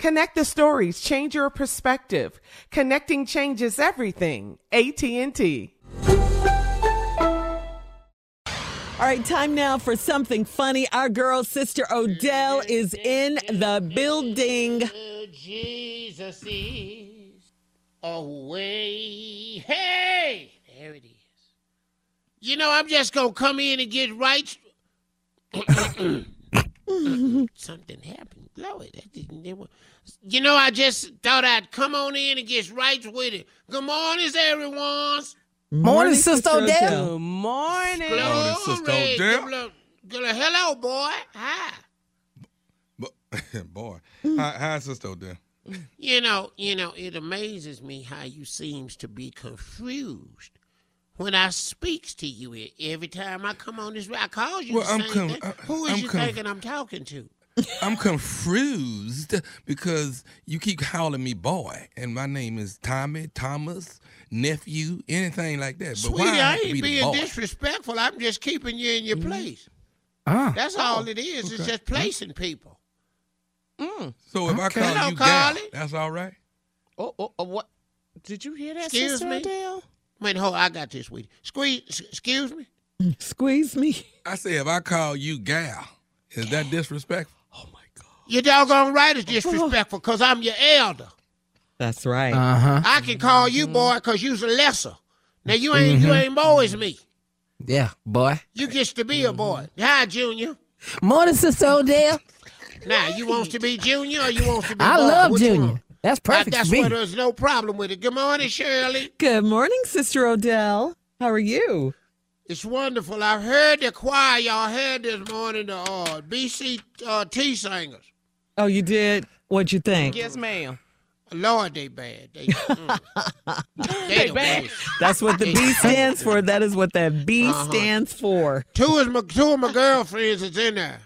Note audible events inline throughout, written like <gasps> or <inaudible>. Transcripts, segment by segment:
Connect the stories, change your perspective. Connecting changes everything. AT&T. All right, time now for something funny. Our girl, Sister Odell, is in the building. Jesus is away. Hey, there it is. You know, I'm just gonna come in and get right. Something happened. Lord, that didn't. That was, you know, I just thought I'd come on in and get right with it. Good morning, everyone. Morning, Sister Odell. Good morning. Glory. Sister Odell. Good- good- hello, boy. Hi. <laughs> Boy, hi, hi, Sister Odell. You know, you know, it amazes me how you seems to be confused when I speaks to you every time I come on this. I call you Well, the I'm same con- thing. I- Who is I'm you conf- thinking I'm talking to? I'm confused because you keep calling me boy, and my name is Tommy, Thomas, nephew, anything like that. But Sweetie, why I have ain't be being disrespectful. I'm just keeping you in your mm-hmm. place. Ah. That's oh, all it is. It's okay. just mm-hmm. placing people. Mm. So if I call Hello, you gal, Carly. that's all right. Oh, oh, oh, what? Did you hear that, Excuse Sister me? Odell? Wait, hold. I got this, sweetie. Squeeze. Excuse me. <laughs> Squeeze me. I say if I call you gal, is that <gasps> disrespectful? You doggone right it's disrespectful because I'm your elder. That's right. Uh huh. I can call you boy because you's a lesser. Now you ain't you ain't boy as me. Yeah, boy. You gets to be a boy. Hi, Junior. Morning, Sister Odell. Now you wants to be Junior or you wants to be I boy? love Which Junior. one? That's That- perfect that's for me. why there's no problem with it. Good morning, Shirley. Good morning, Sister Odell. How are you? It's wonderful. I've heard the choir y'all heard this morning, the uh, BC uh, T singers. Oh, you did? What'd you think? Yes, ma'am. Lord, they bad. They, mm. <laughs> they, the bad. worst. That's what the B stands for. That is what that B Uh-huh. stands for. Two of my two of my girlfriends is in there.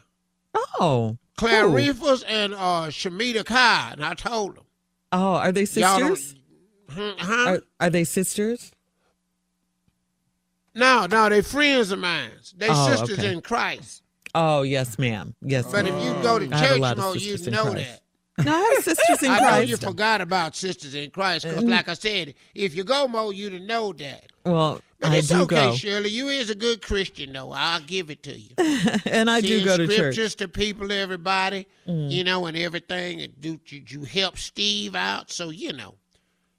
Oh. Claire Who? Reefers and uh, Shamita Kai, and I told them. Oh, are they sisters? Hmm, Huh? Are, are they sisters? no, no, they friends of mine. They Oh, sisters okay. in Christ. Oh, yes, ma'am. Yes, But if you go to I have a church lot of more, sisters you in know Christ. that. No, I have sisters <laughs> in I know you forgot about sisters in Christ because, Mm. like I said, if you go more, you'd know that. Well, But I it's do okay, go. Shirley. You is a good Christian, though. I'll give it to you. <laughs> and I do go to scriptures church. to people, everybody, Mm. you know, and everything. And do you, you help Steve out? So you know,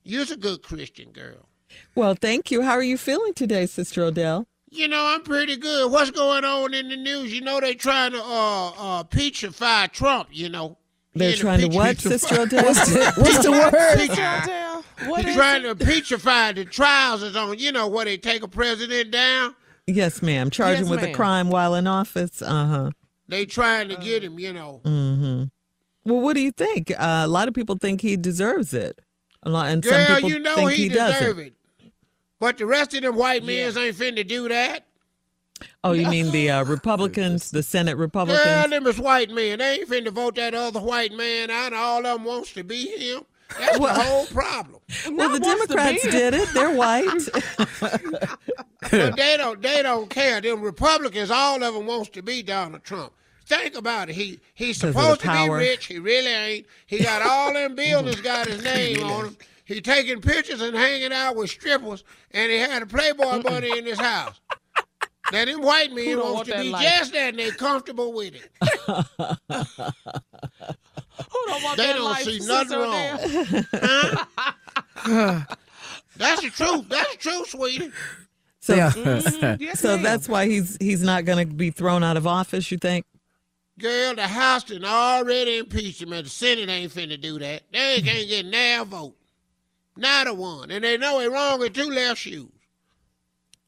you're a good Christian girl. Well, thank you. How are you feeling today, Sister Odell? You know, I'm pretty good. What's going on in the news? You know, they trying to uh uh petrify Trump. You know, They're In the trying to what, Sister Odell? What's the, <laughs> what's the word? Odell, what He's is trying to petrify the trials is on. You know, where they take a president down. yes, ma'am. Charge Yes, him with a crime while in office. Uh huh. They trying to get him. You know. Mm-hmm. Well, what do you think? Uh, a lot of people think he deserves it. A lot, and some people you know think he, he, deserve doesn't. it. But the rest of them white men ain't finna do that. Oh, you mean the uh, Republicans, the Senate Girl, Republicans? them is white men. They ain't finna vote that other white man out. and All of them wants to be him. That's the whole problem. <laughs> well, the wants to be Democrats did it. They're white. <laughs> But they don't. They don't care. Them Republicans, all of them wants to be Donald Trump. Think about it. He he's 'Cause of the supposed to be rich. He really ain't. He got all them buildings got his name on them. He taking pictures and hanging out with strippers, and he had a Playboy bunny in his house. Now them white men don't wants want to be life? just that, and they comfortable with it. <laughs> Who don't want They that don't life, see nothing wrong. Huh? <laughs> That's the truth. That's the truth, sweetie. So, Yeah. Mm-hmm. <laughs> Yes, so ma'am. that's why he's he's not going to be thrown out of office. You think? Girl, the House done already impeached him, and the Senate ain't finna do that. They ain't can't get now vote. Not a one. And they know it wrong with two left shoes.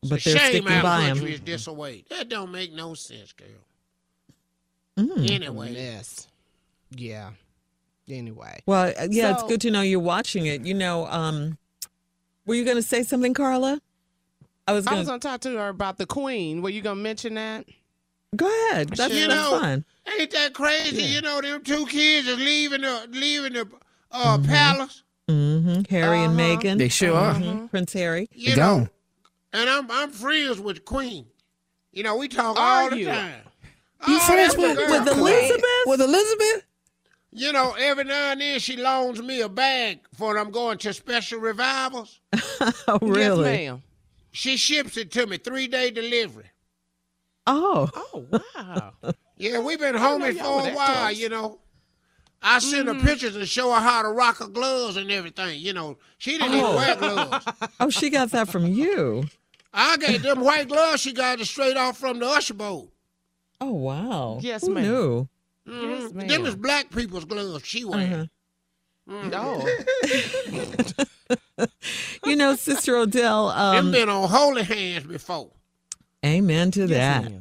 It's But a they're shame sticking our by country him. is this away. That don't make no sense, girl. Mm. Anyway, Yes. Yeah. Anyway. Well, uh, yeah, it's good to know you're watching it. You know, um, were you going to say something, Carla? I was I going was to gonna talk to her about the Queen. Were you gonna mention that? go ahead. That's, You that's know, fine. ain't that crazy? Yeah. You know, them two kids is leaving the leaving the uh, Mm-hmm. palace. Hmm Harry and Uh-huh. Meghan, They sure are. Mhm. Prince Harry. You They know, gone. and I'm I'm friends with Queen. You know, we talk Are all the you? time. You Oh, friends that's with, with Elizabeth? With Elizabeth? You know, every now and then she loans me a bag for when I'm going to special revivals. <laughs> Oh, really? Yes, ma'am. She ships it to me, three day delivery. oh, Oh wow. <laughs> Yeah, we've been know homie for a while, close. Mm-hmm. you know. I send her pictures and show her how to rock her gloves and everything. You know, she didn't even Oh. wear gloves. <laughs> oh, she got that from you. I gave them white gloves. She got it straight off from the usher bowl. Oh, wow. Yes, Who ma'am. knew? Mhm. Yes, ma'am. them is black people's gloves she wears. Uh-huh. Oh. <laughs> You know, Sister Odell. them Um, been on holy hands before. amen to that.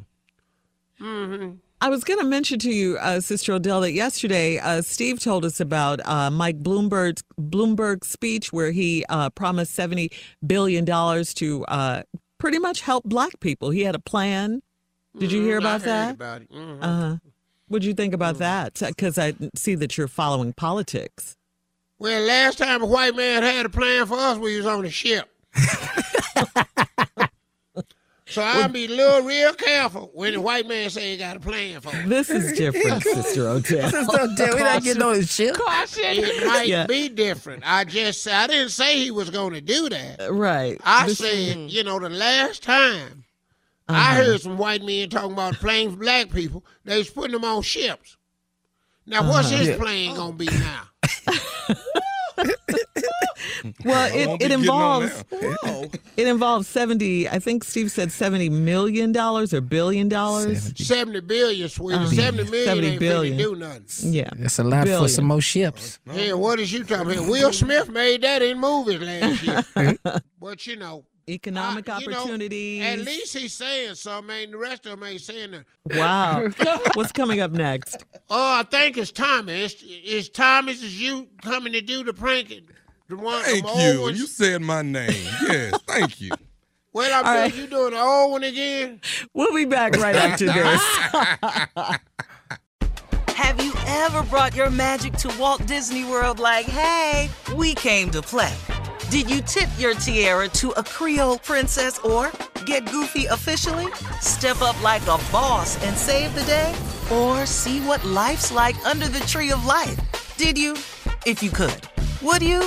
ma'am. I was going to mention to you, uh, Sister Odell, that yesterday uh, Steve told us about uh, Mike Bloomberg's Bloomberg's speech where he uh, promised seventy billion dollars to uh, pretty much help Black people. He had a plan. Did you hear Mhm, I about heard that? About it. Mhm. Uh, what'd you think about that? Because I see that you're following politics. Well, last time a white man had a plan for us, we was on the ship. <laughs> so I'll be a little real careful when the white man say he got a plan for us. This is different, <laughs> Sister Odell. Sister Odell, we not getting on his ship. <laughs> It might Yeah. be different. I just I didn't say he was going to do that. Right. I This- said, you know, the last time I Uh-huh. heard some white men talking about playing for black people, they was putting them on ships. Now, what's Uh-huh. his Yeah. plan gonna be now? <laughs> Well, it, it involves now. <laughs> it involves seventy. I think Steve said seventy million dollars or billion dollars. Seventy billion, sweetie. Uh-huh. Seventy million 70 ain't billion. do nothing. Yeah, That's a lot Billion. for some more ships. Yeah, what is you talking about? Will <laughs> Smith made that in movies last year. <laughs> but you know, economic I- you know, at least he's saying something. Ain't the rest of them ain't saying that. Wow. What's coming up next? Oh, I think it's Thomas. It's, it's Thomas. Is you coming to do the pranking? The Thank the old you. ones? You said my name. <laughs> Yes, thank you. Well, I'm All right. you doing the old one again? We'll be back right after <laughs> this. <laughs> Have you ever brought your magic to Walt Disney World like, hey, we came to play? Did you tip your tiara to a Creole princess or Get goofy officially? Step up like a boss and save the day? Or see what life's like under the tree of life? Did you? If you could. Would you?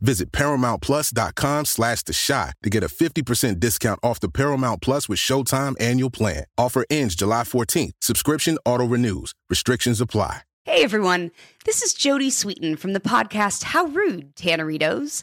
Visit ParamountPlus.com slash The Chi to get a 50% discount off the Paramount Plus with Showtime annual plan. Offer ends July 14th. Subscription auto-renews. Restrictions apply. Hey, everyone. This is Jodie Sweetin from the podcast How Rude, Tanneritos.